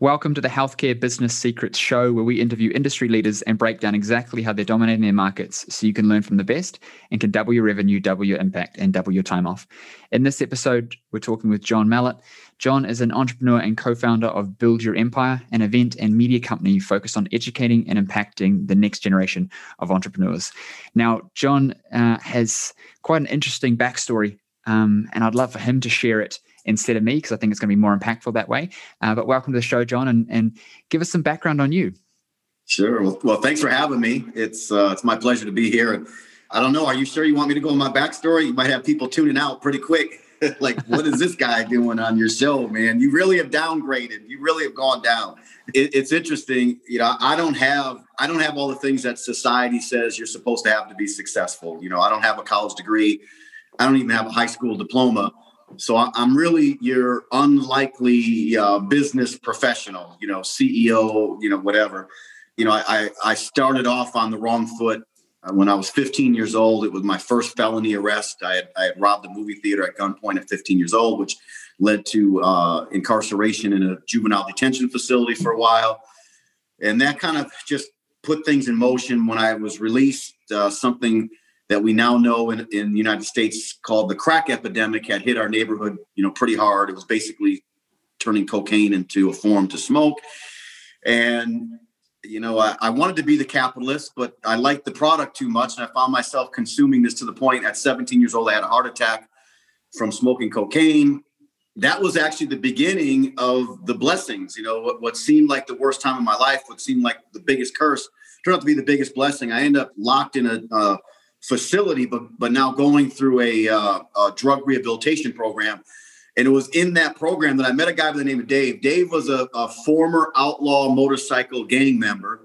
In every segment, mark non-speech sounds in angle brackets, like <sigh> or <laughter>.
Welcome to the Healthcare Business Secrets Show, where we interview industry leaders and break down exactly how they're dominating their markets so you can learn from the best and can double your revenue, double your impact, and double your time off. In this episode, we're talking with John Malott. John is an entrepreneur and co founder of Build Your Empire, an event and media company focused on educating and impacting the next generation of entrepreneurs. Now, John uh, has quite an interesting backstory, um, and I'd love for him to share it instead of me because I think it's going to be more impactful that way. Uh, but welcome to the show, John, and, and give us some background on you. Sure. Well, well thanks for having me. It's uh, it's my pleasure to be here. I don't know. Are you sure you want me to go in my backstory? You might have people tuning out pretty quick. <laughs> like, what is this guy doing on your show, man? You really have downgraded. You really have gone down. It, it's interesting. You know, I don't have I don't have all the things that society says you're supposed to have to be successful. You know, I don't have a college degree. I don't even have a high school diploma. So I'm really your unlikely uh, business professional, you know, CEO, you know, whatever. You know, I, I started off on the wrong foot uh, when I was 15 years old. It was my first felony arrest. I had, I had robbed a movie theater at gunpoint at 15 years old, which led to uh, incarceration in a juvenile detention facility for a while. And that kind of just put things in motion when I was released. Uh, something that we now know in, in the United States called the crack epidemic had hit our neighborhood, you know, pretty hard. It was basically turning cocaine into a form to smoke. And, you know, I, I wanted to be the capitalist, but I liked the product too much. And I found myself consuming this to the point at 17 years old, I had a heart attack from smoking cocaine. That was actually the beginning of the blessings. You know, what, what seemed like the worst time of my life, what seemed like the biggest curse, turned out to be the biggest blessing. I ended up locked in a, uh, facility, but but now going through a, uh, a drug rehabilitation program. And it was in that program that I met a guy by the name of Dave. Dave was a, a former outlaw motorcycle gang member.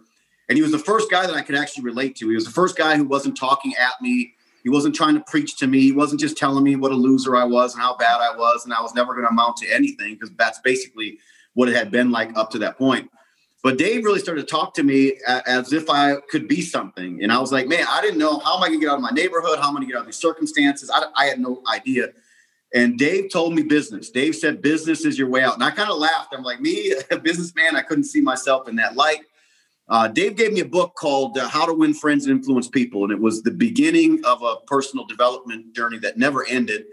And he was the first guy that I could actually relate to. He was the first guy who wasn't talking at me. He wasn't trying to preach to me. He wasn't just telling me what a loser I was and how bad I was. And I was never going to amount to anything because that's basically what it had been like up to that point. But Dave really started to talk to me as if I could be something. And I was like, man, I didn't know how am I going to get out of my neighborhood? How am I going to get out of these circumstances? I, I had no idea. And Dave told me business. Dave said, business is your way out. And I kind of laughed. I'm like, me, <laughs> a businessman, I couldn't see myself in that light. Uh, Dave gave me a book called uh, How to Win Friends and Influence People. And it was the beginning of a personal development journey that never ended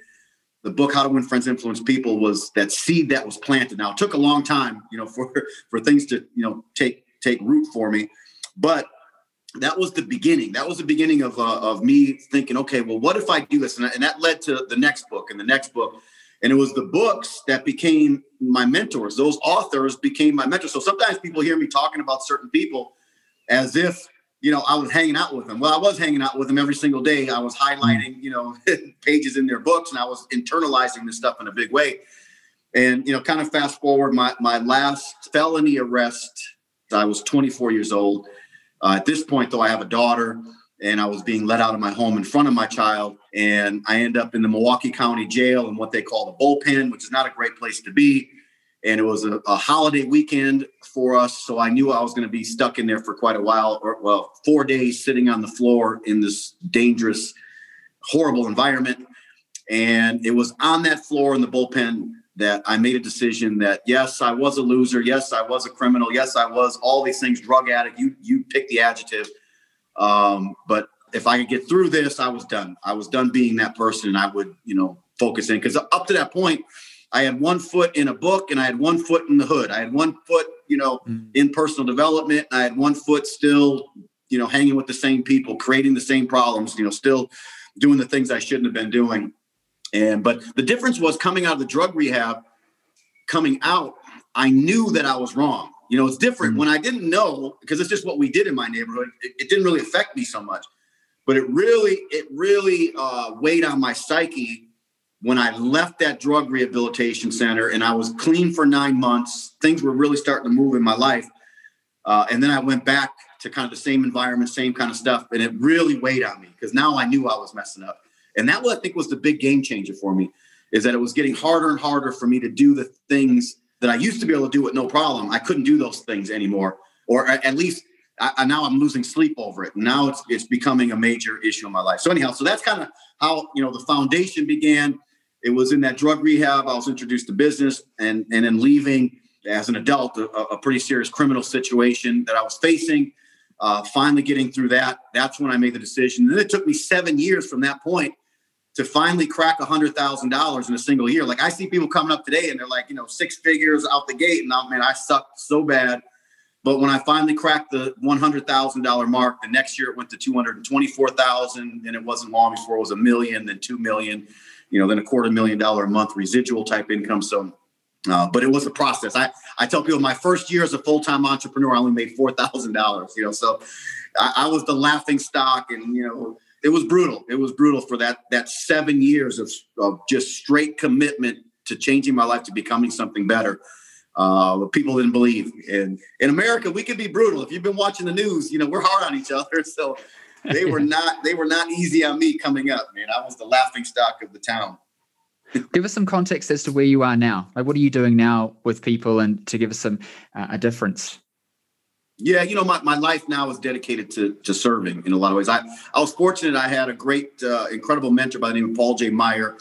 the book how to win friends influence people was that seed that was planted. Now it took a long time you know <laughs> for for things to you know take take root for me but that was the beginning. That was the beginning of uh, of me thinking okay well what if i do this? And, and that led to the next book and the next book. And it was the books that became my mentors. Those authors became my mentors. So sometimes people hear me talking about certain people as if you know, I was hanging out with them. Well, I was hanging out with them every single day. I was highlighting, you know, <laughs> pages in their books and I was internalizing this stuff in a big way. And, you know, kind of fast forward, my, my last felony arrest, I was 24 years old. Uh, at this point, though, I have a daughter and I was being let out of my home in front of my child. And I end up in the Milwaukee County Jail in what they call the bullpen, which is not a great place to be and it was a, a, holiday weekend for us so i knew i was going to be stuck in there for quite a while or well four days sitting on the floor in this dangerous horrible environment. And it was on that floor in the bullpen that i made a decision that yes i was a loser yes i was a criminal yes i was all these things drug addict you you pick the adjective. Um, but if i could get through this i was done. I was done being that person and i would you know focus in because up to that point I had one foot in a book and I had one foot in the hood. I had one foot, you know, mm. in personal development. I had one foot still, you know, hanging with the same people, creating the same problems, you know, still doing the things I shouldn't have been doing. And but the difference was coming out of the drug rehab, coming out, I knew that I was wrong. You know, it's different mm. when I didn't know because it's just what we did in my neighborhood. It, it didn't really affect me so much, but it really, it really uh, weighed on my psyche when I left that drug rehabilitation center and I was clean for nine months, things were really starting to move in my life. Uh, and then I went back to kind of the same environment, same kind of stuff, and it really weighed on me because now I knew I was messing up. And that I think, was the big game changer for me, is that it was getting harder and harder for me to do the things that I used to be able to do with no problem. I couldn't do those things anymore, or at least I, now I'm losing sleep over it. Now it's it's becoming a major issue in my life. So anyhow, so that's kind of how you know the foundation began it was in that drug rehab I was introduced to business, and and then leaving, as an adult, a, a pretty serious criminal situation that I was facing. Uh, finally getting through that, that's when I made the decision. And it took me seven years from that point to finally crack a hundred thousand dollars in a single year. Like I see people coming up today and they're like, you know, six figures out the gate, and I man, I sucked so bad. But when I finally cracked the one hundred thousand dollar mark, the next year it went to two hundred and twenty four thousand, and it wasn't long before it was a million, then two million, you know, then a quarter million dollar a month residual type income. So uh, but it was a process. I, I tell people my first year as a full time entrepreneur, I only made four thousand dollars. You know, so I, I, was the laughing stock, and you know, it was brutal. It was brutal for that that seven years of, of just straight commitment to changing my life to becoming something better. Uh, people didn't believe, and in America, we can be brutal. If you've been watching the news, you know we're hard on each other. <laughs> So they were not they were not easy on me coming up. Man, I was the laughing stock of the town. give us some context as to where you are now. Like, what are you doing now with people, and to give us some uh, a difference? Yeah, you know, my, my life now is dedicated to to serving in a lot of ways. I I was fortunate. I had a great, uh, incredible mentor by the name of Paul J. Meyer,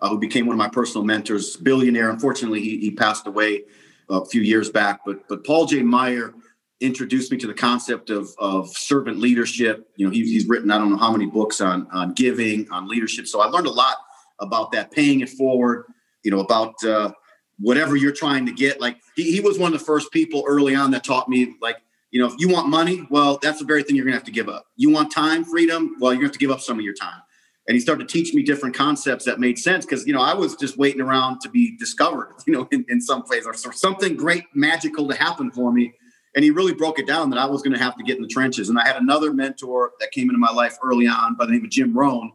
uh, who became one of my personal mentors. Billionaire. Unfortunately, he, he passed away a few years back. But but Paul J. Meyer introduced me to the concept of of servant leadership. You know, he, he's written I don't know how many books on on giving, on leadership. So I learned a lot about that, paying it forward, you know, about uh, whatever you're trying to get. Like he, he was one of the first people early on that taught me, like, you know, if you want money, well, that's the very thing you're gonna have to give up. You want time, freedom, well, you're gonna have to give up some of your time. And he started to teach me different concepts that made sense because you know I was just waiting around to be discovered, <laughs> you know, in, in some place or something great magical to happen for me. And he really broke it down that I was going to have to get in the trenches. And I had another mentor that came into my life early on by the name of Jim Rohn,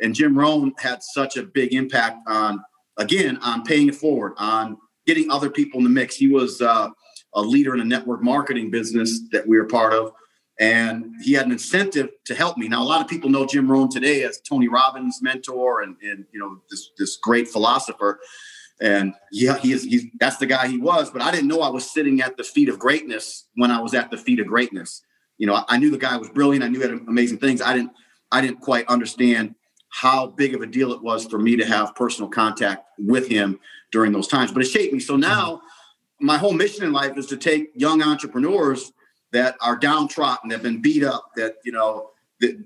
and Jim Rohn had such a big impact on, again, on paying it forward, on getting other people in the mix. He was uh, a leader in a network marketing business that we were part of. And he had an incentive to help me. Now, a lot of people know Jim Rohn today as Tony Robbins' mentor and, and you know this this great philosopher. And yeah, he is he's that's the guy he was. But I didn't know I was sitting at the feet of greatness when I was at the feet of greatness. You know, I, I knew the guy was brilliant. I knew he had amazing things. I didn't I didn't quite understand how big of a deal it was for me to have personal contact with him during those times. But it shaped me. So mm-hmm. now my whole mission in life is to take young entrepreneurs that are downtrodden, that have been beat up, that, you know,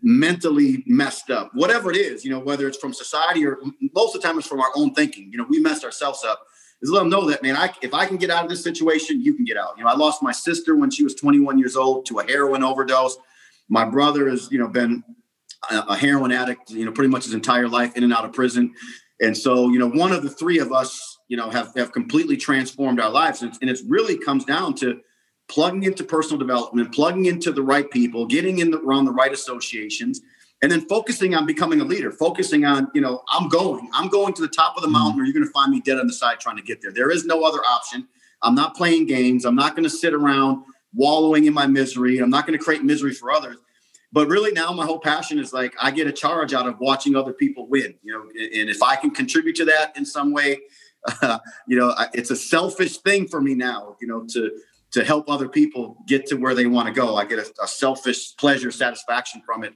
mentally messed up, whatever it is, you know, whether it's from society or most of the time it's from our own thinking. You know, we messed ourselves up. Is let them know that, man, I, if I can get out of this situation, you can get out. You know, I lost my sister when she was 21 years old to a heroin overdose. My brother has, you know, been a heroin addict, you know, pretty much his entire life in and out of prison. And so, you know, one of the three of us, you know, have, have completely transformed our lives. And, and it really comes down to plugging into personal development, plugging into the right people, getting in the, around the right associations, and then focusing on becoming a leader, focusing on, you know, I'm going, I'm going to the top of the mm-hmm. mountain, or you're going to find me dead on the side trying to get there. There is no other option. I'm not playing games. I'm not going to sit around wallowing in my misery. I'm not going to create misery for others but really now my whole passion is like I get a charge out of watching other people win, you know, and if I can contribute to that in some way, uh, <laughs> you know, it's a selfish thing for me now, you know, to to help other people get to where they want to go. I get a, a selfish pleasure, satisfaction from it.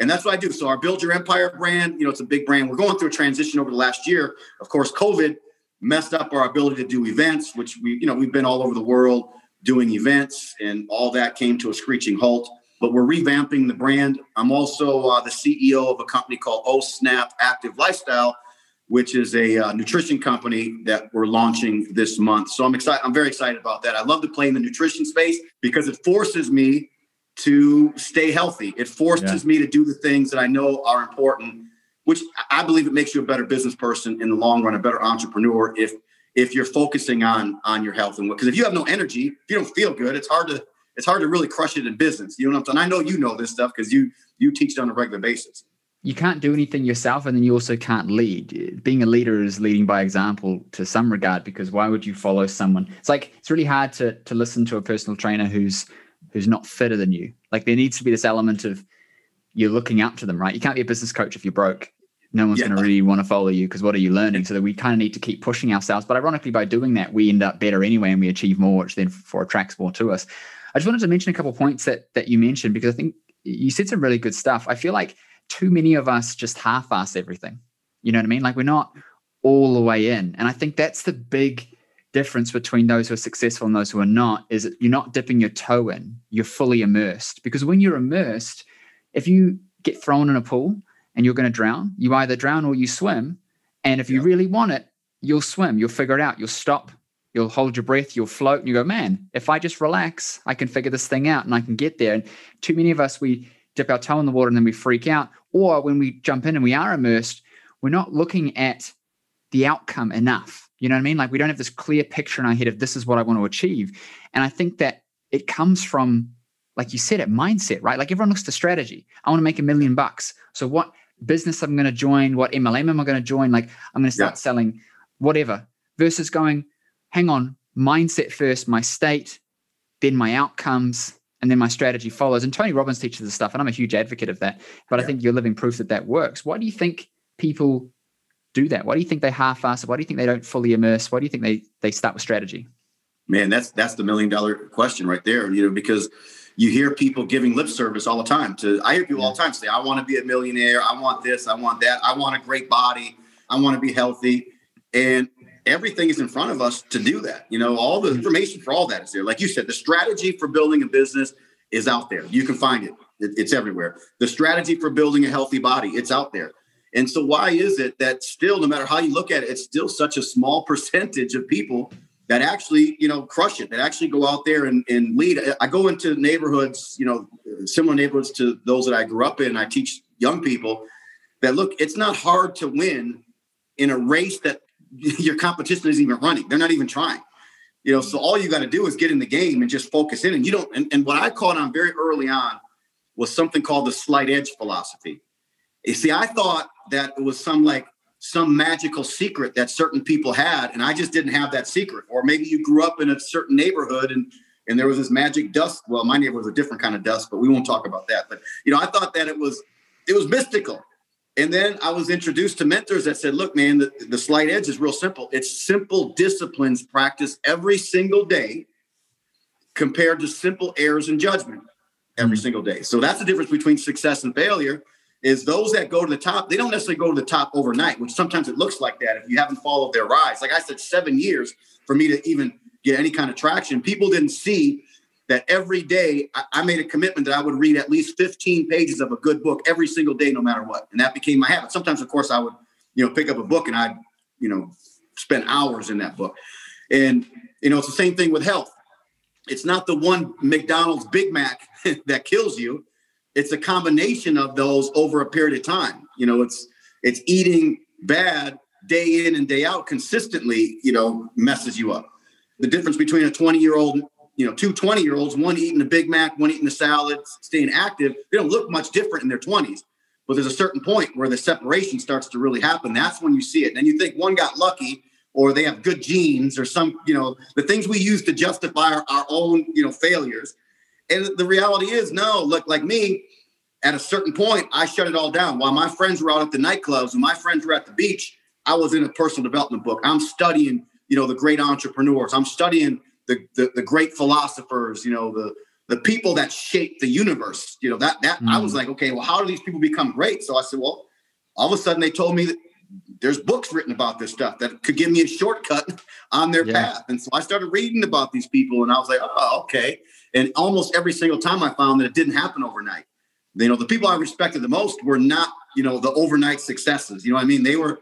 And that's what I do. So our Build Your Empire brand, you know, it's a big brand. We're going through a transition over the last year. Of course, COVID messed up our ability to do events, which we, you know, we've been all over the world doing events and all that came to a screeching halt but we're revamping the brand. I'm also uh, the CEO of a company called O Snap Active Lifestyle, which is a uh, nutrition company that we're launching this month. So I'm excited. I'm very excited about that. I love to play in the nutrition space because it forces me to stay healthy. It forces yeah. me to do the things that I know are important, which I believe it makes you a better business person in the long run, a better entrepreneur if if you're focusing on on your health and what. because if you have no energy, if you don't feel good, it's hard to it's hard to really crush it in business. You know what I'm saying? I know you know this stuff because you you teach it on a regular basis. You can't do anything yourself, and then you also can't lead. Being a leader is leading by example to some regard, because why would you follow someone? It's like it's really hard to to listen to a personal trainer who's who's not fitter than you. Like there needs to be this element of you're looking up to them, right? You can't be a business coach if you're broke. No one's yeah. going to really want to follow you because what are you learning? So that we kind of need to keep pushing ourselves. But ironically, by doing that, we end up better anyway, and we achieve more, which then for attracts more to us. I just wanted to mention a couple points that that you mentioned because I think you said some really good stuff. I feel like too many of us just half-ass everything. You know what I mean? Like we're not all the way in, and I think that's the big difference between those who are successful and those who are not is that you're not dipping your toe in, you're fully immersed. Because when you're immersed, if you get thrown in a pool and you're going to drown, you either drown or you swim. And if you really want it, you'll swim, you'll figure it out, you'll stop, you'll hold your breath, you'll float, and you go, man, if I just relax, I can figure this thing out and I can get there. And too many of us, we dip our toe in the water and then we freak out. Or when we jump in and we are immersed, we're not looking at the outcome enough. You know what I mean? Like we don't have this clear picture in our head of this is what I want to achieve. And I think that it comes from, like you said, it mindset, right? Like everyone looks to strategy. I want to make a million bucks. So what business I'm going to join? What MLM am I going to join? Like I'm going to start yeah. selling whatever versus going, hang on, mindset first, my state, then my outcomes, and then my strategy follows. And Tony Robbins teaches this stuff, and I'm a huge advocate of that. But yeah. I think you're living proof that that works. Why do you think people do that? Why do you think they half-ass? Why do you think they don't fully immerse? Why do you think they they start with strategy? Man, that's that's the million dollar question right there. You know, because you hear people giving lip service all the time. To I hear people all the time say, "I want to be a millionaire. I want this. I want that. I want a great body. I want to be healthy." And everything is in front of us to do that. You know, all the information for all that is there. Like you said, the strategy for building a business is out there. You can find it. it it's everywhere. The strategy for building a healthy body, it's out there. And so, why is it that still, no matter how you look at it, it's still such a small <laughs> percentage of people that actually, you know, crush it, that actually go out there and, and lead? I go into neighborhoods, you know, similar neighborhoods to those that I grew up in. I teach young people that look, it's not hard to win in a race that <laughs> your competition isn't even running. They're not even trying. You know, so mm-hmm. all you got to do is get in the game and just focus in. And you don't, and, and what I caught on very early on was something called the slight edge philosophy. You see, I thought that it was some like some magical secret that certain people had, and I just didn't have that secret. Or maybe you grew up in a certain neighborhood and and there was this magic dust. Well, my neighborhood was a different kind of dust, but we won't talk about that. But you know, I thought that it was it was mystical. And then I was introduced to mentors that said, look, man, the, the slight edge is real simple. It's simple disciplines practiced every single day compared to simple errors in judgment every mm-hmm. single day. So that's the difference between success and failure is those that go to the top, they don't necessarily go to the top overnight, which sometimes it looks like that if you haven't followed their rise. Like I said, seven years for me to even get any kind of traction. People didn't see that every day I, made a commitment that I would read at least 15 pages of a good book every single day, no matter what. And that became my habit. Sometimes, of course, I would, you know, pick up a book and I'd, you know, spend hours in that book. And, you know, it's the same thing with health. It's not the one McDonald's Big Mac <laughs> that kills you. It's a combination of those over a period of time. You know, it's it's eating bad day in and day out consistently, you know, messes you up. The difference between a 20 year old you know, two 20 year olds, one eating a Big Mac, one eating a salad, staying active, they don't look much different in their 20s. But there's a certain point where the separation starts to really happen. That's when you see it. And you think one got lucky or they have good genes or some, you know, the things we use to justify our, our own, you know, failures. And the reality is, no, look, like me, at a certain point, I shut it all down. While my friends were out at the nightclubs and my friends were at the beach, I was in a personal development book. I'm studying, you know, the great entrepreneurs. I'm studying the, the, the great philosophers, you know, the the people that shape the universe. You know, that that mm. I was mm. like, okay, well, how do these people become great? So I said, well, all of a sudden they told me that there's books written about this stuff that could give me a shortcut <laughs> on their yeah. path. And so I started reading about these people and I was like, oh, okay. And almost every single time I found that it didn't happen overnight. You know, the people I respected the most were not, you know, the overnight successes. You know what I mean? They were,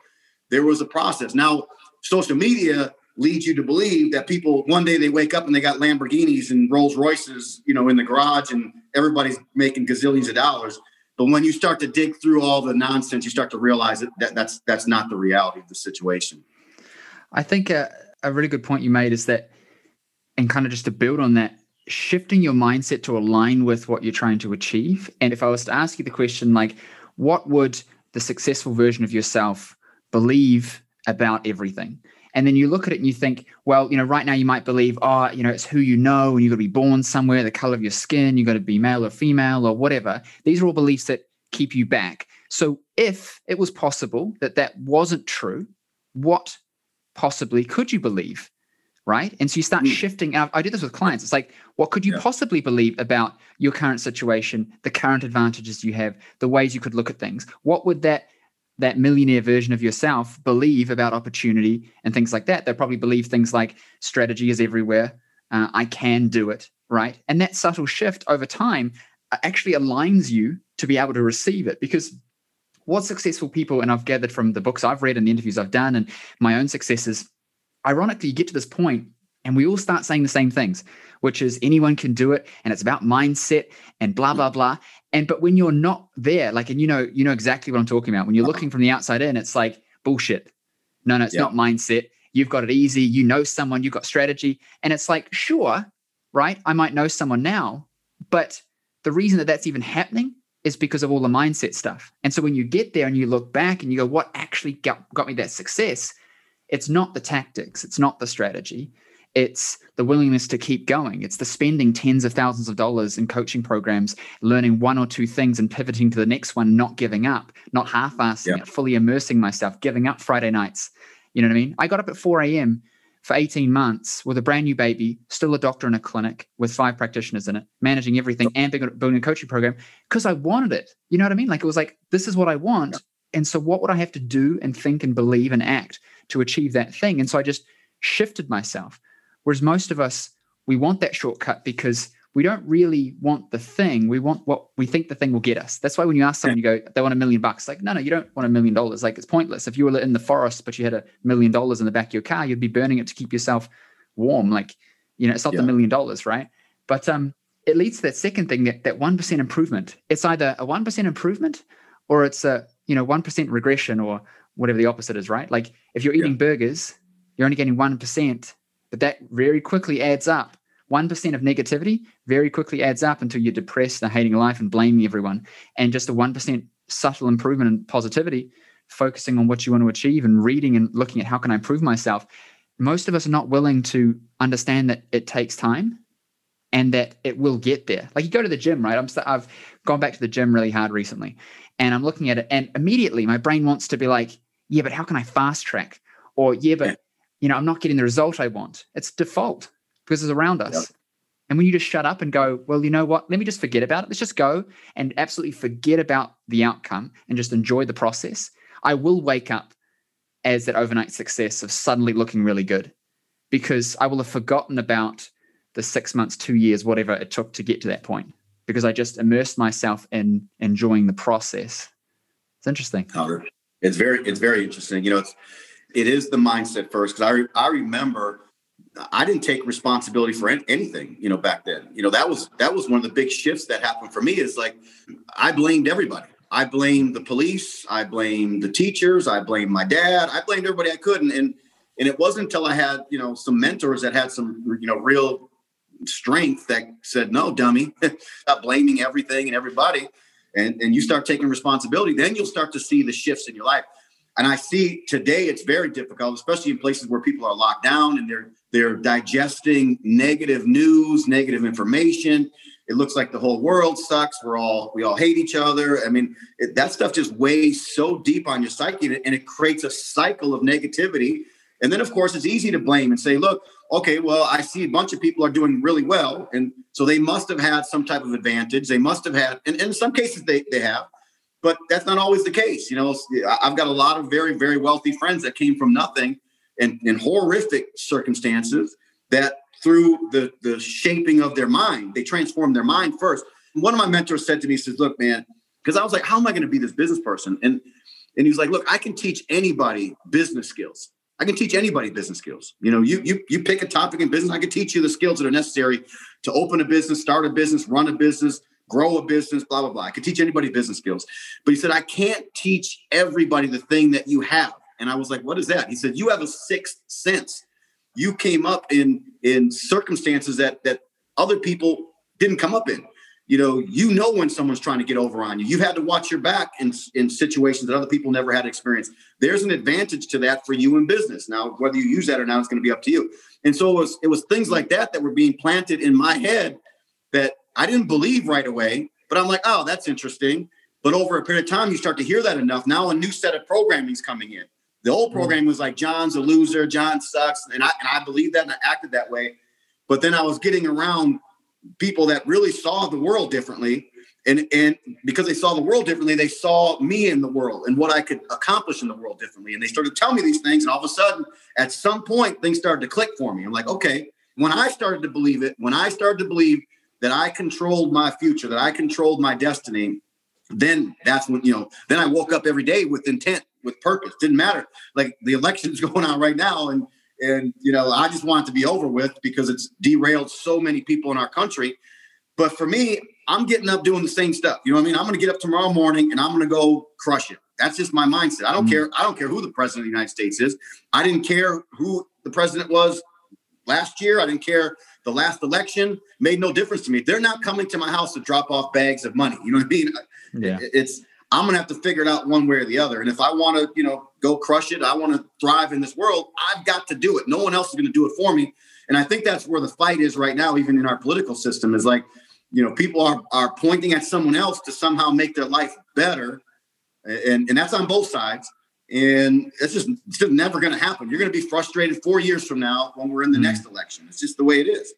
there was a process. Now, social media leads you to believe that people one day they wake up and they got Lamborghinis and Rolls Royces, you know, in the garage and everybody's making gazillions of dollars. But when you start to dig through all the nonsense, you start to realize that, that that's that's not the reality of the situation. I think a, a really good point you made is that, and kind of just to build on that, shifting your mindset to align with what you're trying to achieve. And if I was to ask you the question, like, what would the successful version of yourself believe about everything? And then you look at it and you think, well, you know, right now you might believe, oh, you know, it's who you know, and you've got to be born somewhere, the color of your skin, you've got to be male or female or whatever. These are all beliefs that keep you back. So if it was possible that that wasn't true, what possibly could you believe? Right. And so you start mm. shifting out. I do this with clients. It's like, what could you yeah. possibly believe about your current situation, the current advantages you have, the ways you could look at things? What would that that millionaire version of yourself believe about opportunity and things like that. They'll probably believe things like strategy is everywhere. Uh, I can do it, right? And that subtle shift over time uh, actually aligns you to be able to receive it because what successful people, and I've gathered from the books I've read and the interviews I've done and my own successes, ironically, you get to this point and we all start saying the same things, which is anyone can do it and it's about mindset and blah, blah, blah. And but when you're not there, like, and you know, you know exactly what I'm talking about. When you're uh-huh. looking from the outside in, it's like bullshit. No, no, it's yeah. not mindset. You've got it easy. You know someone, you've got strategy. And it's like, sure, right? I might know someone now, but the reason that that's even happening is because of all the mindset stuff. And so when you get there and you look back and you go, what actually got, got me that success? It's not the tactics, it's not the strategy it's the willingness to keep going. It's the spending tens of thousands of dollars in coaching programs learning one or two things and pivoting to the next one not giving up not half-assing it fully immersing myself giving up friday nights. You know what i mean? I got up at 4 a.m for 18 months with a brand new baby still a doctor in a clinic with five practitioners in it managing everything and building a coaching program because i wanted it. You know what i mean? Like it was like this is what i want. And so what would i have to do and think and believe and act to achieve that thing? And so i just shifted myself Whereas most of us, we want that shortcut because we don't really want the thing. We want what we think the thing will get us. That's why when you ask someone, you go, they want a million bucks. Like, no, no, you don't want a million dollars. Like, it's pointless. If you were in the forest, but you had a million dollars in the back of your car, you'd be burning it to keep yourself warm. Like, you know, it's not yeah. the million dollars, right? But um, it leads to that second thing, that that one percent improvement. It's either a one percent improvement or it's a you know one percent regression or whatever the opposite is, right? Like, if you're eating yeah. burgers, you're only getting one percent but that very quickly adds up. 1% of negativity very quickly adds up until you're depressed and hating life and blaming everyone. And just a 1% subtle improvement in positivity, focusing on what you want to achieve and reading and looking at how can I improve myself. Most of us are not willing to understand that it takes time and that it will get there. Like you go to the gym, right? I'm st- I've gone back to the gym really hard recently and I'm looking at it and immediately my brain wants to be like, yeah, but how can I fast track? Or yeah, but you know, I'm not getting the result I want. It's default because it's around us. Yep. And when you just shut up and go, well, you know what? Let me just forget about it. Let's just go and absolutely forget about the outcome and just enjoy the process. I will wake up as that overnight success of suddenly looking really good because I will have forgotten about the six months, two years, whatever it took to get to that point because I just immersed myself in enjoying the process. It's interesting. It's very, it's very interesting. You know, it's, it is the mindset first because I I remember I didn't take responsibility for anything, you know, back then. You know, that was that was one of the big shifts that happened for me is like I blamed everybody. I blamed the police, I blamed the teachers, I blamed my dad, I blamed everybody I could. And and, and it wasn't until I had, you know, some mentors that had some, you know, real strength that said, no, dummy, <laughs> stop blaming everything and everybody. And, and you start taking responsibility, then you'll start to see the shifts in your life. And I see today it's very difficult, especially in places where people are locked down and they're they're digesting negative news, negative information. It looks like the whole world sucks. We're all we all hate each other. I mean, it, that stuff just weighs so deep on your psyche, and it creates a cycle of negativity. And then, of course, it's easy to blame and say, "Look, okay, well, I see a bunch of people are doing really well, and so they must have had some type of advantage. They must have had, and, and in some cases, they they have." But that's not always the case. You know, I've got a lot of very, very wealthy friends that came from nothing and in horrific circumstances that through the, the shaping of their mind, they transformed their mind first. One of my mentors said to me, he says, look, man, because I was like, how am I going to be this business person? And, and he's like, look, I can teach anybody business skills. I can teach anybody business skills. You know, you you you pick a topic in business, I can teach you the skills that are necessary to open a business, start a business, run a business, grow a business, blah, blah, blah. I could teach anybody business skills. But he said, I can't teach everybody the thing that you have. And I was like, what is that? He said, you have a sixth sense. You came up in in circumstances that that other people didn't come up in. You know, you know when someone's trying to get over on you. You've had to watch your back in, in situations that other people never had experience. There's an advantage to that for you in business. Now, whether you use that or not, it's going to be up to you. And so it was it was things like that that were being planted in my head that I didn't believe right away, but I'm like, oh, that's interesting. But over a period of time, you start to hear that enough. Now a new set of programming is coming in. The old mm-hmm. program was like John's a loser, John sucks, and I and I believed that and I acted that way. But then I was getting around people that really saw the world differently, And, and because they saw the world differently, they saw me in the world and what I could accomplish in the world differently. And they started telling me these things. And all of a sudden, at some point, things started to click for me. I'm like, okay, when I started to believe it, when I started to believe that I controlled my future, that I controlled my destiny, then that's when, you know, then I woke up every day with intent, with purpose. Didn't matter. Like the election's <laughs> going on right now. And, and, you know, I just want it to be over with because it's derailed so many people in our country. But for me, I'm getting up doing the same stuff. You know what I mean? I'm going to get up tomorrow morning and I'm going to go crush it. That's just my mindset. I don't mm-hmm. care. I don't care who the president of the United States is. I didn't care who the president was last year. I didn't care the last election. Made no difference to me. They're not coming to my house to drop off bags of money. You know what I mean? <laughs> Yeah. It's I'm gonna have to figure it out one way or the other. And if I want to, you know, go crush it, I want to thrive in this world. I've got to do it. No one else is going to do it for me. And I think that's where the fight is right now, even in our political system. Is like you know people are are pointing at someone else to somehow make their life better and and that's on both sides and it's just it's just never going to happen. You're going to be frustrated four years from now when we're in the mm. next election. It's just the way it is.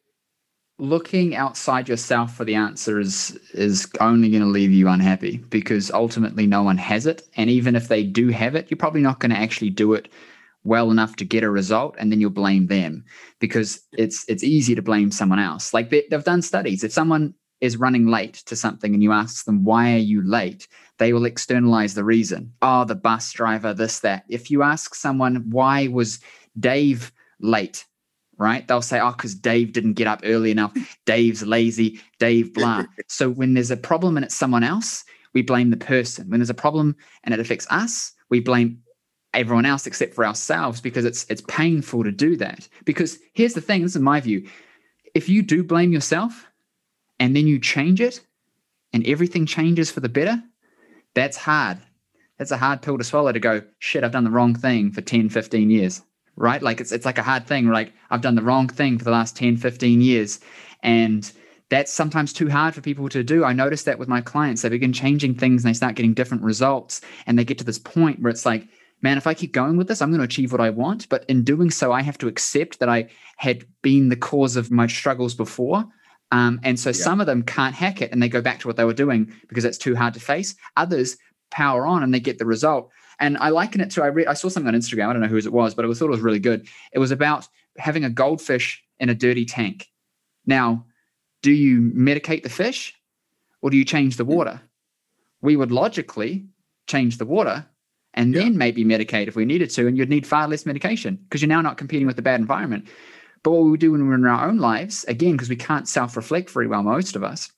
Looking outside yourself for the answer is is only going to leave you unhappy because ultimately no one has it. And even if they do have it you're probably not going to actually do it well enough to get a result and then you'll blame them because it's it's easy to blame someone else. Like they, have done studies. If someone is running late to something and you ask them why are you late they will externalize the reason. Oh the bus driver this that. If you ask someone why was dave late? Right? They'll say oh because dave didn't get up early enough. Dave's lazy. Dave blah. <laughs> So when there's a problem and it's someone else we blame the person. When there's a problem and it affects us we blame everyone else except for ourselves because it's it's painful to do that. Because here's the thing this is my view. If you do blame yourself and then you change it and everything changes for the better that's hard that's a hard pill to swallow to go shit i've done the wrong thing for 10 15 years right like it's, it's like a hard thing like i've done the wrong thing for the last 10 15 years and that's sometimes too hard for people to do. I notice that with my clients. They begin changing things and they start getting different results. And they get to this point where it's like, man, if I keep going with this, I'm going to achieve what I want. But in doing so, I have to accept that I had been the cause of my struggles before. Um, and so yeah. some of them can't hack it and they go back to what they were doing because it's too hard to face. Others power on and they get the result. And I liken it to I, read, I saw something on Instagram. I don't know whose it was, but I thought it was really good. It was about having a goldfish in a dirty tank. Now, do you medicate the fish or do you change the water? We would logically change the water and yeah. then maybe medicate if we needed to. And you'd need far less medication because you're now not competing with the bad environment. But what we do when we're in our own lives, again, because we can't self reflect very well, most of us,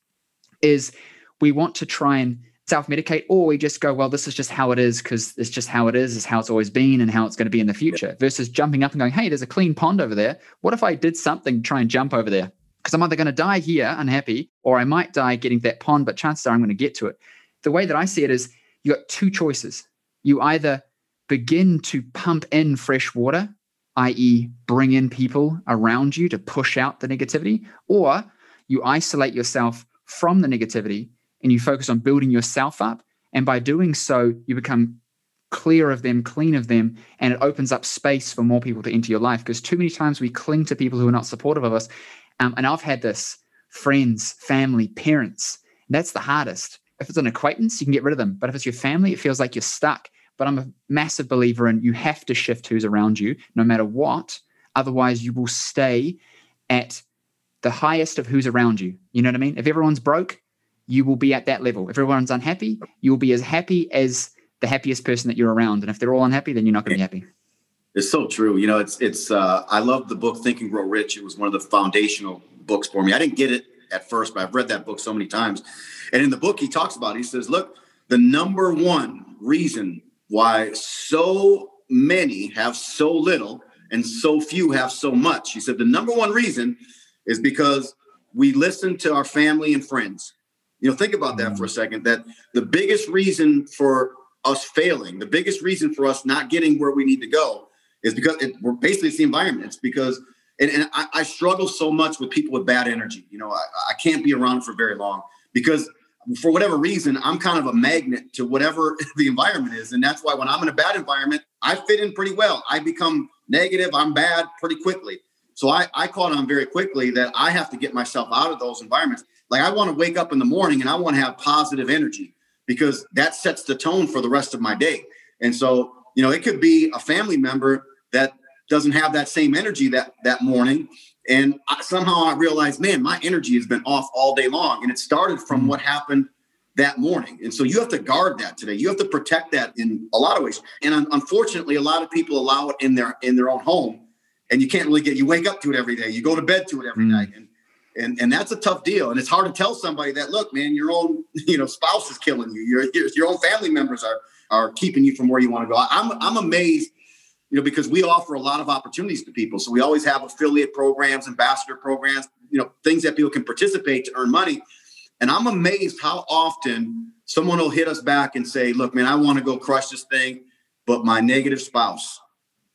is we want to try and self medicate, or we just go, well, this is just how it is because it's just how it is, is how it's always been and how it's going to be in the future, versus jumping up and going, hey, there's a clean pond over there. What if I did something to try and jump over there? Because I'm either going to die here unhappy, or I might die getting that pond, but chances are I'm going to get to it. The way that I see it is you got two choices you either begin to pump in fresh water, i.e., bring in people around you to push out the negativity, or you isolate yourself from the negativity and you focus on building yourself up. And by doing so, you become clear of them, clean of them, and it opens up space for more people to enter your life. Because too many times we cling to people who are not supportive of us. Um, and I've had this friends, family, parents. That's the hardest if it's an acquaintance, you can get rid of them. But if it's your family, it feels like you're stuck. But I'm a massive believer in you have to shift who's around you, no matter what. Otherwise, you will stay at the highest of who's around you. You know what I mean? If everyone's broke, you will be at that level. If everyone's unhappy, you will be as happy as the happiest person that you're around. And if they're all unhappy, then you're not going to be happy. It's so true. You know, it's it's. Uh, I love the book Think and Grow Rich. It was one of the foundational books for me. I didn't get it at first, but I've read that book so many times. And in the book, he talks about, it. he says, look, the number one reason why so many have so little and so few have so much. He said, the number one reason is because we listen to our family and friends. You know, think about that for a mm. second. That the biggest reason for us failing, the biggest reason for us not getting where we need to go is because it, we're basically it's the environment. It's because and, and I, I, struggle so much with people with bad energy. You know, I, I can't be around for very long because for whatever reason, I'm kind of a magnet to whatever <laughs> the environment is. And that's why when I'm in a bad environment, I fit in pretty well. I become negative, I'm bad pretty quickly. So I, I caught on very quickly that I have to get myself out of those environments. like I want to wake up in the morning and I want to have positive energy because that sets the tone for the rest of my day. And so, you know, it could be a family member that doesn't have that same energy that that morning and I, somehow I realized, man, my energy has been off all day long and it started from mm-hmm. what happened that morning. And so you have to guard that today. You have to protect that in a lot of ways. And unfortunately, a lot of people allow it in their in their own home and you can't really get you wake up to it every day. You go to bed to it every mm. night. And and and that's a tough deal. And it's hard to tell somebody that, look, man, your own, <laughs> you know, spouse is killing you. Your your own family members are are keeping you from where you want to go. I'm I'm amazed, you know, because we offer a lot of opportunities to people. So we always have affiliate programs, ambassador programs, you know, things that people can participate to earn money. And I'm amazed how often someone will hit us back and say, look, man, I want to go crush this thing, but my negative spouse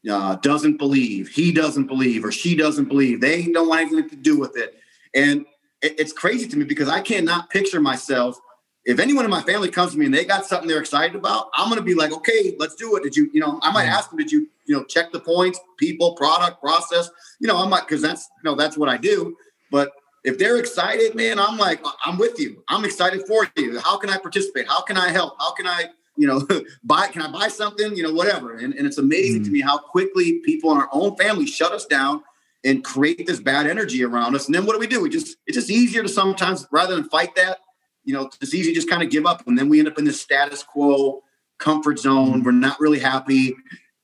uh, doesn't believe, he doesn't believe, or she doesn't believe. They don't want anything to do with it. And it, it's crazy to me because I cannot picture myself. If anyone in my family comes to me and they got something they're excited about, I'm going to be like, okay, let's do it. Did you, you know, I might ask them, did you, you know, check the points, people, product, process? You know, I'm like, because that's, you know, that's what I do. But if they're excited, man, I'm like, I'm with you. I'm excited for you. How can I participate? How can I help? How can I, you know, <laughs> buy, can I buy something? You know, whatever. And, and it's amazing mm-hmm. to me how quickly people in our own family shut us down and create this bad energy around us. And then what do we do? We just, it's just easier to sometimes rather than fight that, you know, it's easy to just kind of give up. And then we end up in this status quo comfort zone. Mm-hmm. We're not really happy,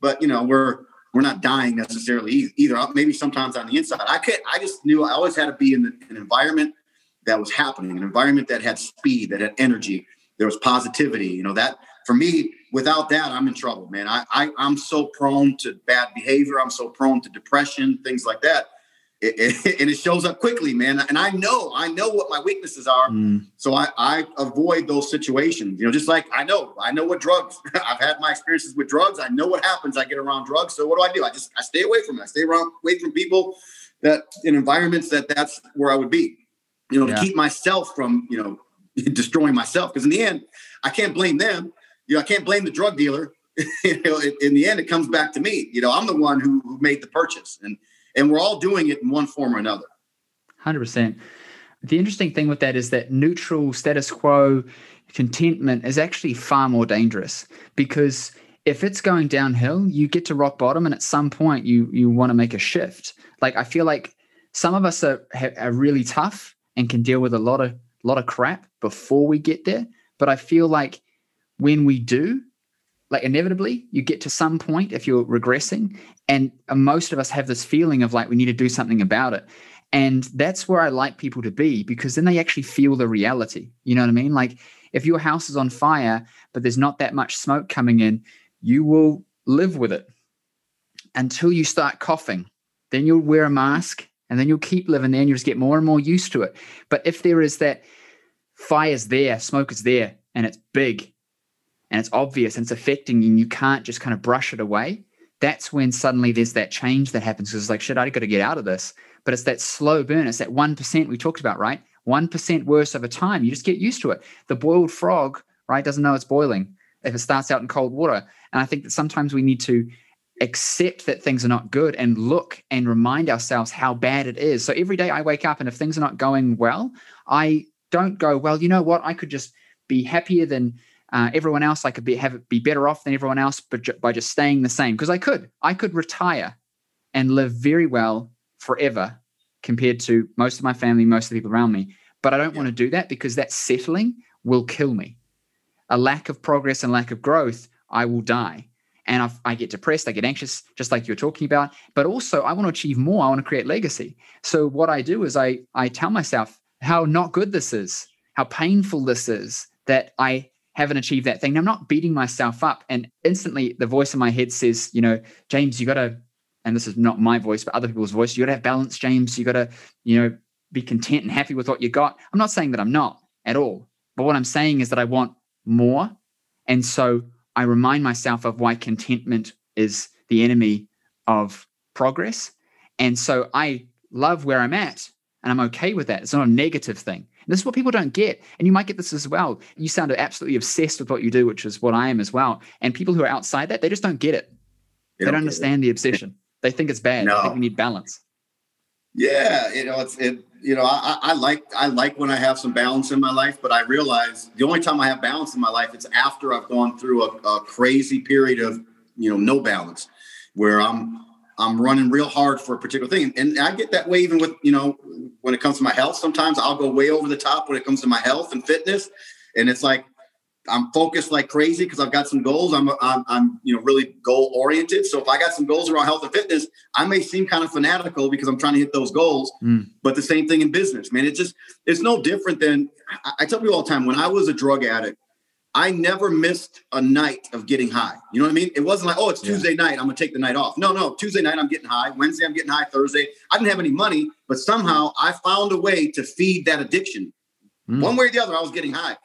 but you know, we're, we're not dying necessarily either. Uh, maybe sometimes on the inside, I could, I just knew I always had to be in the, an environment that was happening, an environment that had speed, that had energy, there was positivity. You know that for me, without that, I'm in trouble, man. I, I I'm so prone to bad behavior. I'm so prone to depression, things like that. It, it, <laughs> and it shows up quickly, man. And I know, I know what my weaknesses are. Mm. So I, I avoid those situations. You know, just like I know, I know what drugs. <laughs> I've had my experiences with drugs. I know what happens. I get around drugs. So what do I do? I just I stay away from it. I stay around away from people that in environments that that's where I would be. You know, yeah. to keep myself from you know <laughs> destroying myself. Because in the end, I can't blame them you know, I can't blame the drug dealer. you know, in, in, the end, it comes back to me. You know, I'm the one who, who made the purchase, and and we're all doing it in one form or another. Hundred percent. The interesting thing with that is that neutral status quo contentment is actually far more dangerous because if it's going downhill, you get to rock bottom, and at some point, you you want to make a shift. Like I feel like some of us are are really tough and can deal with a lot of lot of crap before we get there, but I feel like when we do, like inevitably, you get to some point if you're regressing, and uh, most of us have this feeling of like we need to do something about it. And that's where I like people to be because then they actually feel the reality. You know what I mean? Like if your house is on fire, but there's not that much smoke coming in, you will live with it until you start coughing. Then you'll wear a mask and then you'll keep living there and you just get more and more used to it. But if there is that fire's there, smoke is there, and it's big, and it's obvious and it's affecting you and you can't just kind of brush it away, that's when suddenly there's that change that happens because it's like, shit, I got to get out of this. But it's that slow burn. It's that 1% we talked about, right? 1% worse over time. You just get used to it. The boiled frog, right, doesn't know it's boiling if it starts out in cold water. And I think that sometimes we need to accept that things are not good and look and remind ourselves how bad it is. So every day I wake up and if things are not going well, I don't go, well, you know what? I could just be happier than uh, everyone else. I could be have be better off than everyone else, but ju- by just staying the same because I could. I could retire and live very well forever compared to most of my family, most of the people around me. But I don't yeah. want to do that because that settling will kill me. A lack of progress and lack of growth, I will die. And I've, I get depressed, I get anxious, just like you're talking about. But also, I want to achieve more. I want to create legacy. So what I do is I I tell myself how not good this is, how painful this is, that I haven't achieved that thing. I'm not beating myself up. And instantly the voice in my head says, you know, James, you got to, and this is not my voice, but other people's voice, you got to have balance, James. You got to, you know, be content and happy with what you got. I'm not saying that I'm not at all. But what I'm saying is that I want more. And so I remind myself of why contentment is the enemy of progress. And so I love where I'm at and I'm okay with that. It's not a negative thing. This is what people don't get. And you might get this as well. You sound absolutely obsessed with what you do, which is what I am as well. And people who are outside that, they just don't get it. They, they don't, don't understand the obsession. They think it's bad. No. They think we need balance. Yeah, you know, it's it. You know, I, I like I like when I have some balance in my life, but I realize the only time I have balance in my life it's after I've gone through a, a crazy period of you know no balance, where I'm I'm running real hard for a particular thing, and I get that way even with you know when it comes to my health. Sometimes I'll go way over the top when it comes to my health and fitness, and it's like I'm focused like crazy because I've got some goals. I'm, I'm, I'm, you know, really goal oriented. So if I got some goals around health and fitness, I may seem kind of fanatical because I'm trying to hit those goals. Mm. But the same thing in business, man. It's just, it's no different than I, I tell people all the time. When I was a drug addict, I never missed a night of getting high. You know what I mean? It wasn't like, oh, it's Tuesday yeah. night. I'm gonna take the night off. No, no. Tuesday night I'm getting high. Wednesday I'm getting high. Thursday I didn't have any money, but somehow I found a way to feed that addiction. Mm. One way or the other, I was getting high.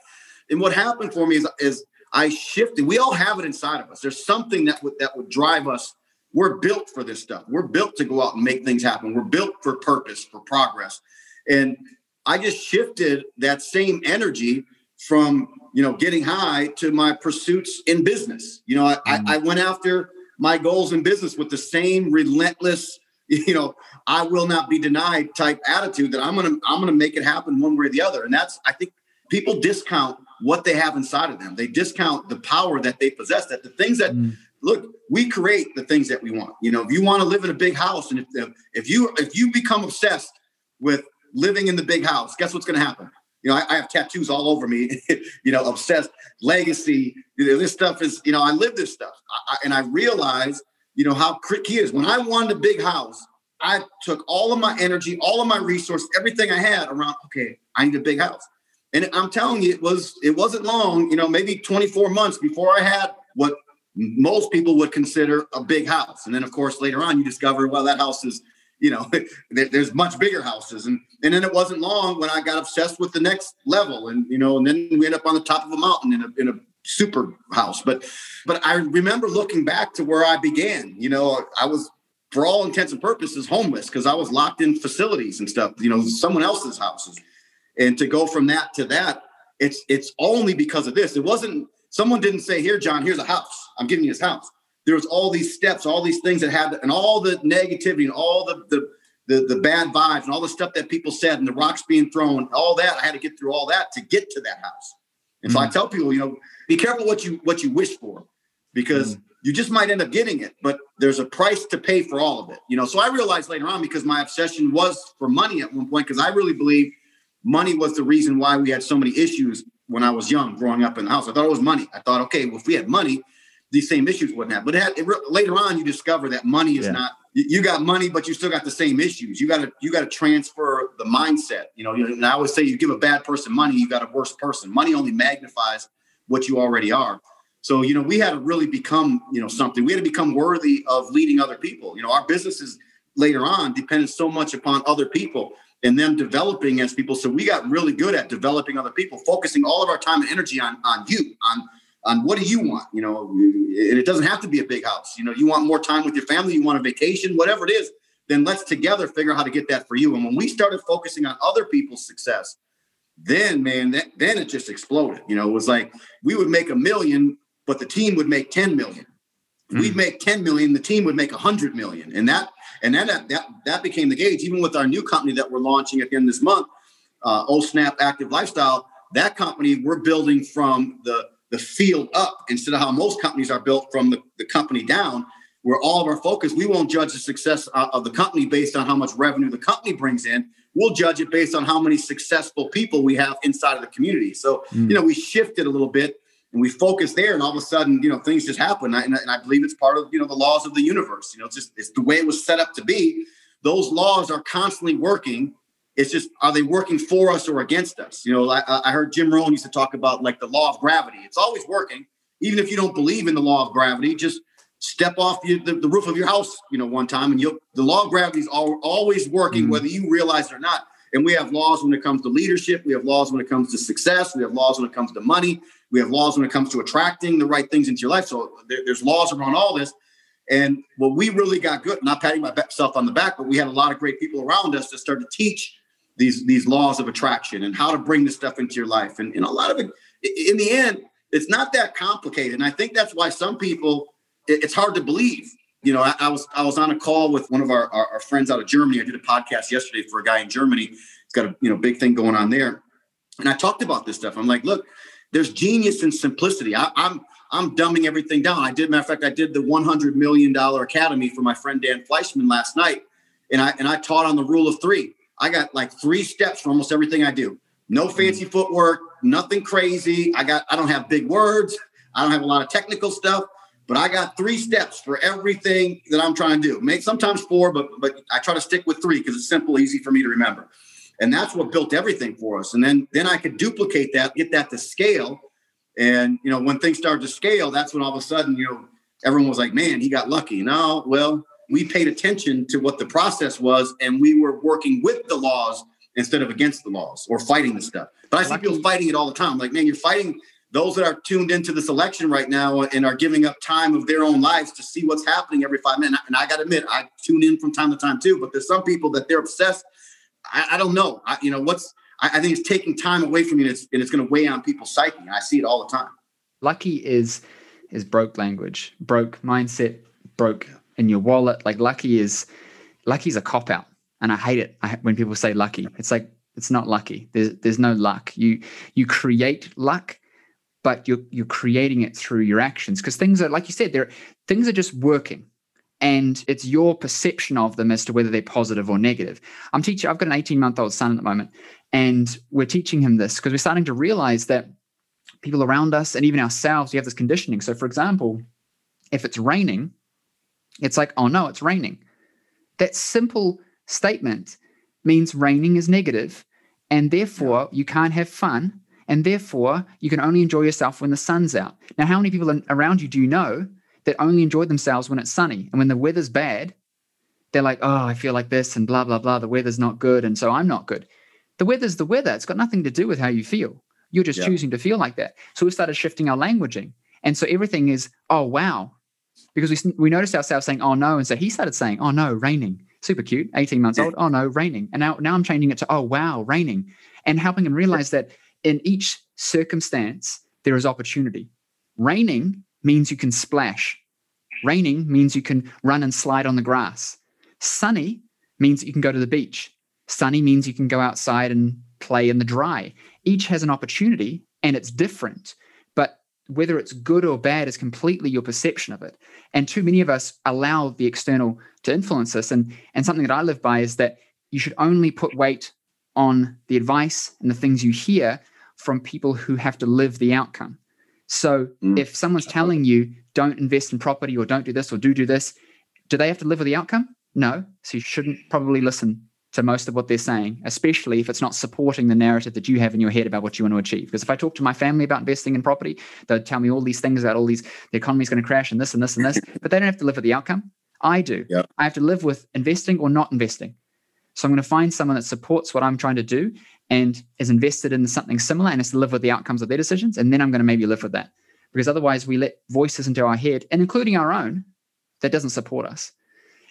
And what happened for me is, is I shifted. We all have it inside of us. There's something that would that would drive us. We're built for this stuff. We're built to go out and make things happen. We're built for purpose, for progress. And I just shifted that same energy from you know getting high to my pursuits in business. You know, I, mm-hmm. I, I went after my goals in business with the same relentless <laughs> you know i will not be denied type attitude that i'm gonna i'm gonna make it happen one way or the other and that's i think people discount what they have inside of them. They discount the power that they possess. That the things that mm. look, we create the things that we want. You know, if you want to live in a big house, and if if you if you become obsessed with living in the big house, guess what's to happen? You know, I, I, have tattoos all over me. <laughs> you know, obsessed, legacy. You know, this stuff is. You know, I live this stuff, I, and I realize, you know, how key is. When I wanted a big house, I took all of my energy, all of my resources, everything I had around. Okay, I need a big house. And I'm telling you, it was it wasn't long, you know, maybe 24 months before I had what most people would consider a big house. And then of course later on you discover, well, that house is, you know, <laughs> there's much bigger houses. And and then it wasn't long when I got obsessed with the next level. And you know, and then we end up on the top of a mountain in a in a super house. But but I remember looking back to where I began. You know, I was for all intents and purposes homeless because I was locked in facilities and stuff, you know, someone else's houses. And to go from that to that, it's it's only because of this. It wasn't someone didn't say, "Here, John, here's a house. I'm giving you this house." There was all these steps, all these things that had, and all the negativity and all the the the, the bad vibes and all the stuff that people said and the rocks being thrown, all that. I had to get through all that to get to that house. And mm-hmm. so I mm. tell people, you know, be careful what you what you wish for, because mm-hmm. you just might end up getting it, but there's a price to pay for all of it. You know, so I realized later on because my obsession was for money at one point, because I really believe money was the reason why we had so many issues when I was young, growing up in the house. I thought it was money. I thought, okay, well, if we had money, these same issues wouldn't have. But it had, it, later on, you discover that money is yeah. not. You got money, but you still got the same issues. You got to you got to transfer the mindset. You know, and I always say, you give a bad person money, you got a worse person. Money only magnifies what you already are. So, you know, we had to really become, you know, something. We had to become worthy of leading other people. You know, our businesses later on depended so much upon other people and them developing as people. So we got really good at developing other people, focusing all of our time and energy on on you, on on what do you want, you know, and it doesn't have to be a big house. You know, you want more time with your family, you want a vacation, whatever it is, then let's together figure out how to get that for you. And when we started focusing on other people's success, then man, that, then it just exploded. You know, it was like we would make a million, but the team would make 10 million. Mm. We'd make 10 million, the team would make 100 million. And that and then that, that, that became the gauge, even with our new company that we're launching at the end of this month, uh, O Snap Active Lifestyle. That company we're building from the, the field up instead of how most companies are built from the, the company down, where all of our focus, we won't judge the success uh, of the company based on how much revenue the company brings in. We'll judge it based on how many successful people we have inside of the community. So, mm. you know, we shifted a little bit and we focus there and all of a sudden you know things just happen and I, and I, believe it's part of you know the laws of the universe you know it's just it's the way it was set up to be those laws are constantly working it's just are they working for us or against us you know i, I heard jim rohn used to talk about like the law of gravity it's always working even if you don't believe in the law of gravity just step off the, the roof of your house you know one time and you'll the law of gravity is always working mm-hmm. whether you realize it or not and we have laws when it comes to leadership. We have laws when it comes to success. We have laws when it comes to money. We have laws when it comes to attracting the right things into your life. So there, there's laws around all this. And what we really got good, not patting myself on the back, but we had a lot of great people around us that started to teach these these laws of attraction and how to bring this stuff into your life. And, and a lot of it, in the end, it's not that complicated. And I think that's why some people, it's hard to believe you know, I, I, was I was on a call with one of our, our, our friends out of Germany. I did a podcast yesterday for a guy in Germany. He's got a you know big thing going on there, and I talked about this stuff. I'm like, look, there's genius in simplicity. I, I'm I'm dumbing everything down. I did, matter of fact, I did the 100 million dollar academy for my friend Dan Fleyshman last night, and I and I taught on the rule of three. I got like three steps for almost everything I do. No mm-hmm. fancy footwork, nothing crazy. I got I don't have big words. I don't have a lot of technical stuff, but I got three steps for everything that I'm trying to do. Make sometimes four, but but I try to stick with three because it's simple, easy for me to remember. And that's what built everything for us. And then then I could duplicate that, get that to scale. And you know, when things started to scale, that's when all of a sudden, you know, everyone was like, man, he got lucky. No, well, we paid attention to what the process was and we were working with the laws instead of against the laws or fighting the stuff. But I see people fighting it all the time. Like, man, you're fighting those that are tuned into this election right now and are giving up time of their own lives to see what's happening every five minutes. And I got to admit, I tune in from time to time too. But there's some people that they're obsessed. I, I don't know. I, you know what's? I, I, think it's taking time away from you, and it's, and it's going to weigh on people's psyche. I see it all the time. Lucky is is broke language, broke mindset, broke in your wallet. Like lucky is lucky is a cop out, and I hate it I, when people say lucky. It's like it's not lucky. There's there's no luck. You you create luck, but you're you're creating it through your actions because things are like you said. There things are just working. And it's your perception of them as to whether they're positive or negative. I'm teaching, I've got an 18 month old son at the moment, and we're teaching him this because we're starting to realize that people around us and even ourselves, we have this conditioning. So, for example, if it's raining, it's like, oh no, it's raining. That simple statement means raining is negative, and therefore you can't have fun, and therefore you can only enjoy yourself when the sun's out. Now, how many people around you do you know that only enjoy themselves when it's sunny, and when the weather's bad, they're like, oh, I feel like this, and blah blah blah. The weather's not good, and so I'm not good. The weather's the weather. It's got nothing to do with how you feel. You're just yeah. choosing to feel like that. So we've started shifting our languaging, and so everything is, oh wow, because we, we noticed ourselves saying, oh no. And so he started saying, oh no, raining. Super cute, 18 months old. Oh no, raining. And now, now I'm changing it to, oh wow, raining. And helping him realize that in each circumstance, there is opportunity. Raining means you can splash. Raining means you can run and slide on the grass. Sunny means you can go to the beach. Sunny means you can go outside and play in the dry. Each has an opportunity and it's different whether it's good or bad is completely your perception of it. And too many of us allow the external to influence us. And, and something that I live by is that you should only put weight on the advice and the things you hear from people who have to live the outcome. So mm. if someone's telling you don't invest in property or don't do this or do do this, do they have to live with the outcome? No. So you shouldn't probably listen to most of what they're saying, especially if it's not supporting the narrative that you have in your head about what you want to achieve. Because if I talk to my family about investing in property, they'll tell me all these things about all these, the economy's going to crash and this and this and this, but they don't have to live with the outcome. I do. Yep. I have to live with investing or not investing. So I'm going to find someone that supports what I'm trying to do and is invested in something similar and has to live with the outcomes of their decisions. And then I'm going to maybe live with that. Because otherwise, we let voices into our head, and including our own, that doesn't support us.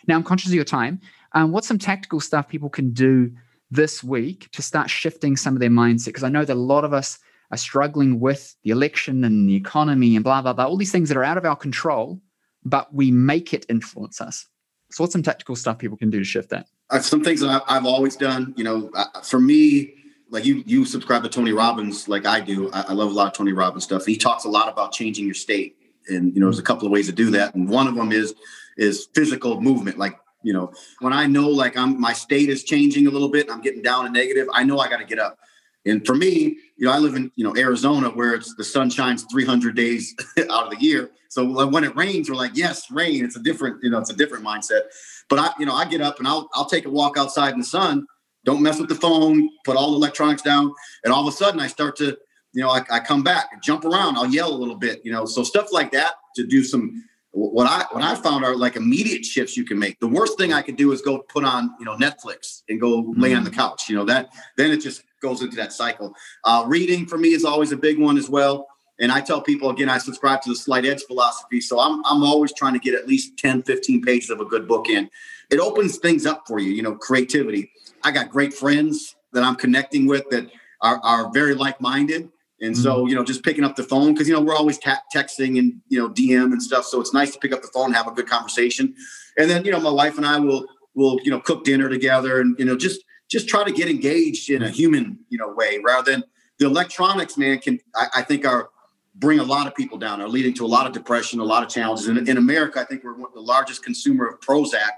Now, I'm conscious of your time. Um, what's some tactical stuff people can do this week to start shifting some of their mindset? Because I know that a lot of us are struggling with the election and the economy and blah, blah, blah, all these things that are out of our control, but we make it influence us. So, what's some tactical stuff people can do to shift that? Uh, some things that I've always done, you know, uh, for me, like you, you subscribe to Tony Robbins, like I do. I, I love a lot of Tony Robbins stuff. He talks a lot about changing your state, and you know, there's a couple of ways to do that. And one of them is is physical movement, like you know, when I know like I'm my state is changing a little bit, and I'm getting down and negative, I know I got to get up. And for me, you know, I live in you know Arizona where it's the sun shines 300 days <laughs> out of the year. So when it rains, we're like, yes, rain. It's a different, you know, it's a different mindset. But I, you know, I get up and I'll I'll take a walk outside in the sun. Don't mess with the phone. Put all the electronics down. And all of a sudden, I start to, you know, I, I come back, jump around. I'll yell a little bit, you know. So stuff like that to do some what I what I found are like immediate shifts you can make. The worst thing I could do is go put on you know Netflix and go mm-hmm. lay on the couch. You know that then it just goes into that cycle. Uh, reading for me is always a big one as well. And I tell people again, I subscribe to the slight edge philosophy. So I'm I'm always trying to get at least 10, 15 pages of a good book in. It opens things up for you, you know, creativity. I got great friends that I'm connecting with that are, are very like-minded And mm-hmm. so, you know, just picking up the phone because you know we're always ta- texting and you know DM and stuff. So it's nice to pick up the phone, and have a good conversation, and then you know my wife and I will will you know cook dinner together and you know just just try to get engaged in a human you know way rather than the electronics. Man, can I, I think are bring a lot of people down, are leading to a lot of depression, a lot of challenges. And in America, I think we're the largest consumer of Prozac,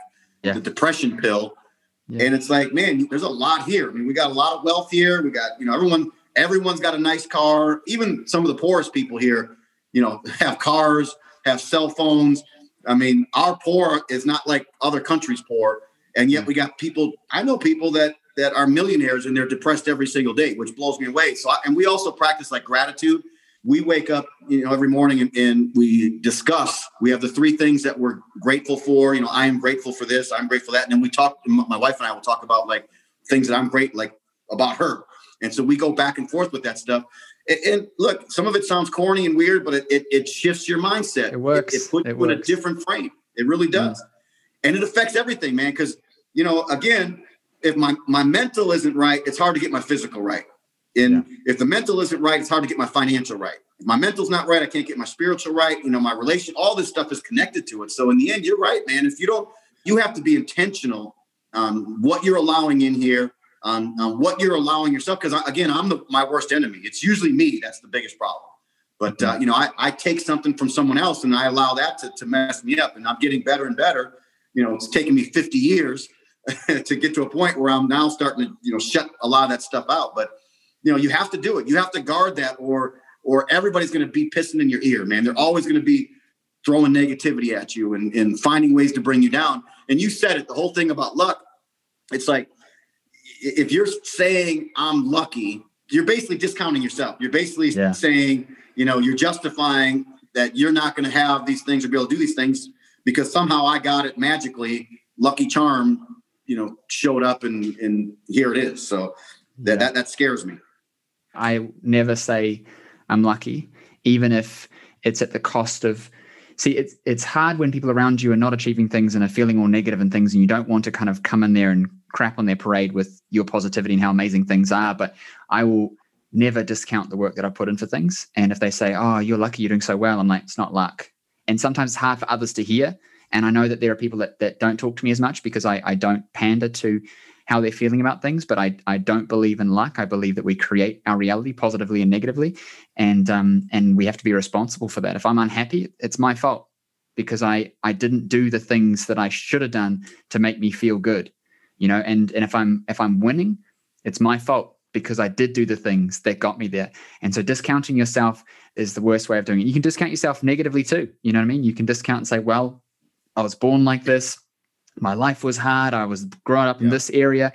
yeah. the depression pill. Yeah. And it's like, man, there's a lot here. I mean, we got a lot of wealth here. We got, you know, everyone, everyone's got a nice car. Even some of the poorest people here, you know, <laughs> have cars, have cell phones. I mean, our poor is not like other countries' poor. And yet hmm. we got people, I know people that that are millionaires and they're depressed every single day, which blows me away. So, I, and we also practice like gratitude we wake up, you know, every morning and, and, we discuss. We have the three things that we're grateful for. You know, I am grateful for this. I'm grateful for that. And then we talk. My wife and I will talk about like things that I'm great like about her. And so we go back and forth with that stuff. And, and look, some of it sounds corny and weird, but it it, it shifts your mindset. It works. It, it puts it you in a different frame. It really does, mm. and it affects everything, man. Because you know, again, if my my mental isn't right, it's hard to get my physical right. And yeah. if the mental isn't right, it's hard to get my financial right. If my mental's not right, I can't get my spiritual right. You know, my relation, all this stuff is connected to it. So in the end, you're right, man. If you don't, you have to be intentional on what you're allowing in here, on, on what you're allowing yourself. Because again, I'm the, my worst enemy. It's usually me. That's the biggest problem. But uh, you know, I, I take something from someone else and I allow that to, to mess me up. And I'm getting better and better. You know, it's taken me 50 years <laughs> to get to a point where I'm now starting to, you know, shut a lot of that stuff out. But you know, you have to do it. You have to guard that, or or everybody's going to be pissing in your ear, man. They're always going to be throwing negativity at you and, and finding ways to bring you down. And you said it, the whole thing about luck. It's like if you're saying I'm lucky, you're basically discounting yourself. You're basically yeah. saying, you know, you're justifying that you're not going to have these things or be able to do these things because somehow I got it magically. Lucky charm, you know, showed up and and here it is. So that yeah. that, that scares me. I never say I'm lucky, even if it's at the cost of. See, it's it's hard when people around you are not achieving things and are feeling all negative and things, and you don't want to kind of come in there and crap on their parade with your positivity and how amazing things are. But I will never discount the work that I put in for things. And if they say, "Oh, you're lucky, you're doing so well," I'm like, "It's not luck." And sometimes it's hard for others to hear. And I know that there are people that, that don't talk to me as much because I, I don't pander to how they're feeling about things, but I, I don't believe in luck. I believe that we create our reality positively and negatively, and um, and we have to be responsible for that. If I'm unhappy, it's my fault because I I didn't do the things that I should have done to make me feel good, you know. And and if I'm if I'm winning, it's my fault because I did do the things that got me there. And so discounting yourself is the worst way of doing it. You can discount yourself negatively too. You know what I mean? You can discount and say, well, I was born like this my life was hard. I was growing up in this area.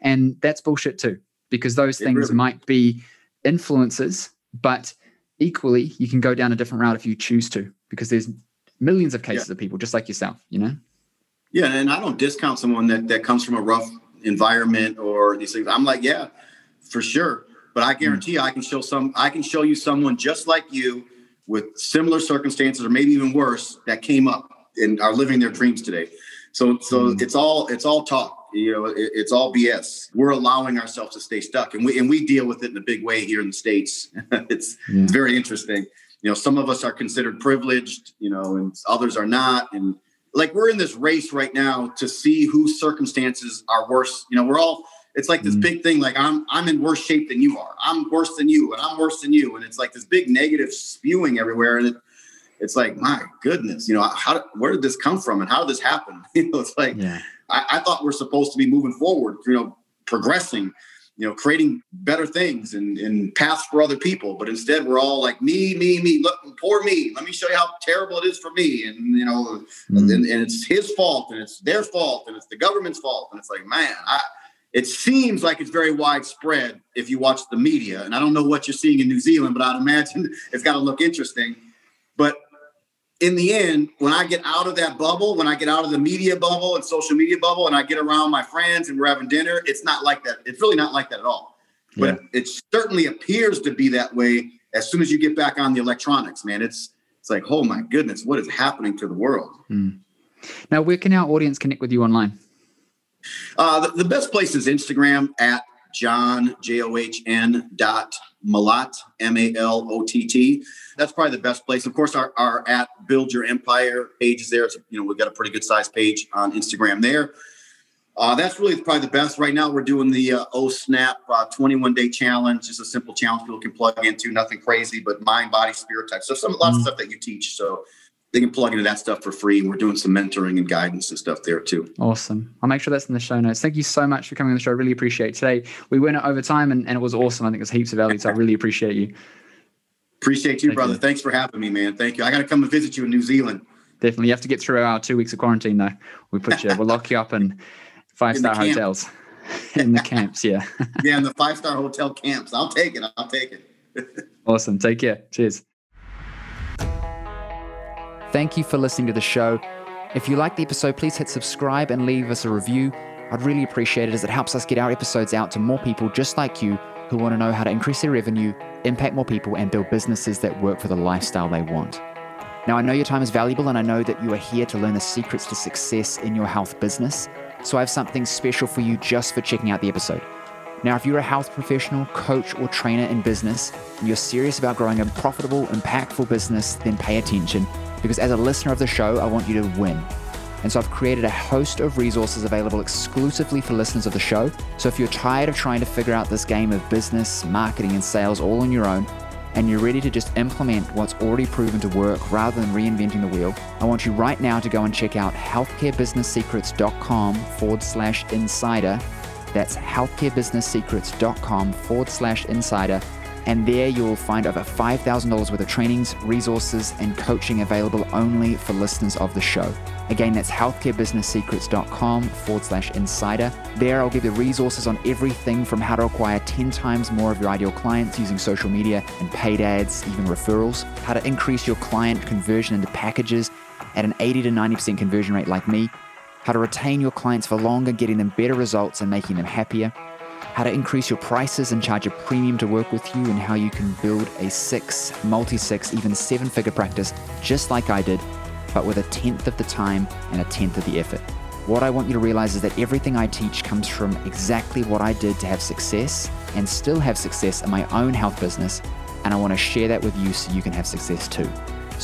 And that's bullshit too, because those it things really might be influences, but equally, you can go down a different route if you choose to, because there's millions of cases yeah. of people just like yourself, you know? Yeah. And I don't discount someone that, that comes from a rough environment or these things. I'm like, yeah, for sure. But I guarantee mm. I can show some, I can show you someone just like you with similar circumstances or maybe even worse that came up and are living their dreams today. So so mm. it's all it's all talk. You know, it, it's all BS. We're allowing ourselves to stay stuck, and we and we deal with it in a big way here in the states. <laughs> it's yeah. it's very interesting. You know, some of us are considered privileged, you know, and others are not, and like we're in this race right now to see whose circumstances are worse. You know, we're all it's like this mm. big thing like i'm i'm in worse shape than you are i'm worse than you and i'm worse than you and it's like this big negative spewing everywhere and it, it's like my goodness you know how where did this come from and how did this happen? <laughs> You know it's like yeah. I, I, thought we're supposed to be moving forward you know progressing you know creating better things and, and paths for other people. But instead we're all like me me me look poor me let me show you how terrible it is for me. And you know mm. and, and it's his fault and it's their fault and it's the government's fault. And it's like man I it seems like it's very widespread if you watch the media. And i don't know what you're seeing in new zealand but i'd imagine <laughs> it's got to look interesting. But in the end, when I get out of that bubble, when I get out of the media bubble and social media bubble, and I get around my friends and we're having dinner, it's not like that. It's really not like that at all. But yeah. it certainly appears to be that way as soon as you get back on the electronics, man. It's it's like, oh my goodness, what is happening to the world? Mm. Now, where can our audience connect with you online? Uh, the, the best place is Instagram at John J O H N dot Malott, M A L O T T. That's probably the best place. Of course, our, our at Build Your Empire page is there. It's, you know, we've got a pretty good sized page on Instagram there. Uh, that's really probably the best. Right now, we're doing the uh, O Snap uh, 21 day challenge. Just a simple challenge people can plug into, nothing crazy, but mind, body, spirit type. So, some lots mm-hmm. of stuff that you teach. So, they can plug into that stuff for free. And we're doing some mentoring and guidance and stuff there too. Awesome. I'll make sure that's in the show notes. Thank you so much for coming on the show. I really appreciate it. Today, we went over time and, and it was awesome. I think there's heaps of value. So I really appreciate you. <laughs> Appreciate you, Thank brother. You. Thanks for having me, man. Thank you. I got to come and visit you in New Zealand. Definitely. You have to get through our two weeks of quarantine, though. We put you, we'll lock you up in <laughs> five star hotels <laughs> in the camps. Yeah. yeah, in the five star hotel camps. I'll take it. I'll take it. awesome. Take care. Cheers. Thank you for listening to the show. If you like the episode, please hit subscribe and leave us a review. I'd really appreciate it as it helps us get our episodes out to more people just like you who want to know how to increase their revenue, impact more people, and build businesses that work for the lifestyle they want. Now, I know your time is valuable, and I know that you are here to learn the secrets to success in your health business. So, I have something special for you just for checking out the episode. Now, if you're a health professional, coach, or trainer in business, and you're serious about growing a profitable, impactful business, then pay attention because as a listener of the show, I want you to win. And so I've created a host of resources available exclusively for listeners of the show. So if you're tired of trying to figure out this game of business, marketing, and sales all on your own, and you're ready to just implement what's already proven to work rather than reinventing the wheel, I want you right now to go and check out healthcarebusinesssecrets.com forward slash insider. That's healthcarebusinesssecrets.com forward slash insider and there you'll find over $5,000 worth of trainings, resources, and coaching available only for listeners of the show. Again, that's healthcarebusinesssecrets.com forward slash insider. There, I'll give you resources on everything from how to acquire 10 times more of your ideal clients using social media and paid ads, even referrals, how to increase your client conversion into packages at an 80 to 90% conversion rate like me, how to retain your clients for longer, getting them better results and making them happier how to increase your prices and charge a premium to work with you, and how you can build a six, multi six, even seven figure practice just like I did, but with a tenth of the time and a tenth of the effort. What I want you to realize is that everything I teach comes from exactly what I did to have success and still have success in my own health business, and I want to share that with you so you can have success too.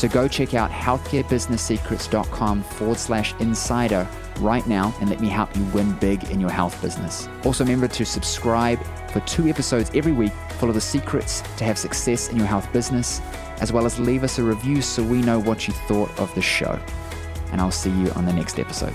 So go check out healthcarebusinesssecrets.com forward slash insider right now and let me help you win big in your health business. Also, remember to subscribe for two episodes every week full of the secrets to have success in your health business, as well as leave us a review so we know what you thought of the show. And I'll see you on the next episode.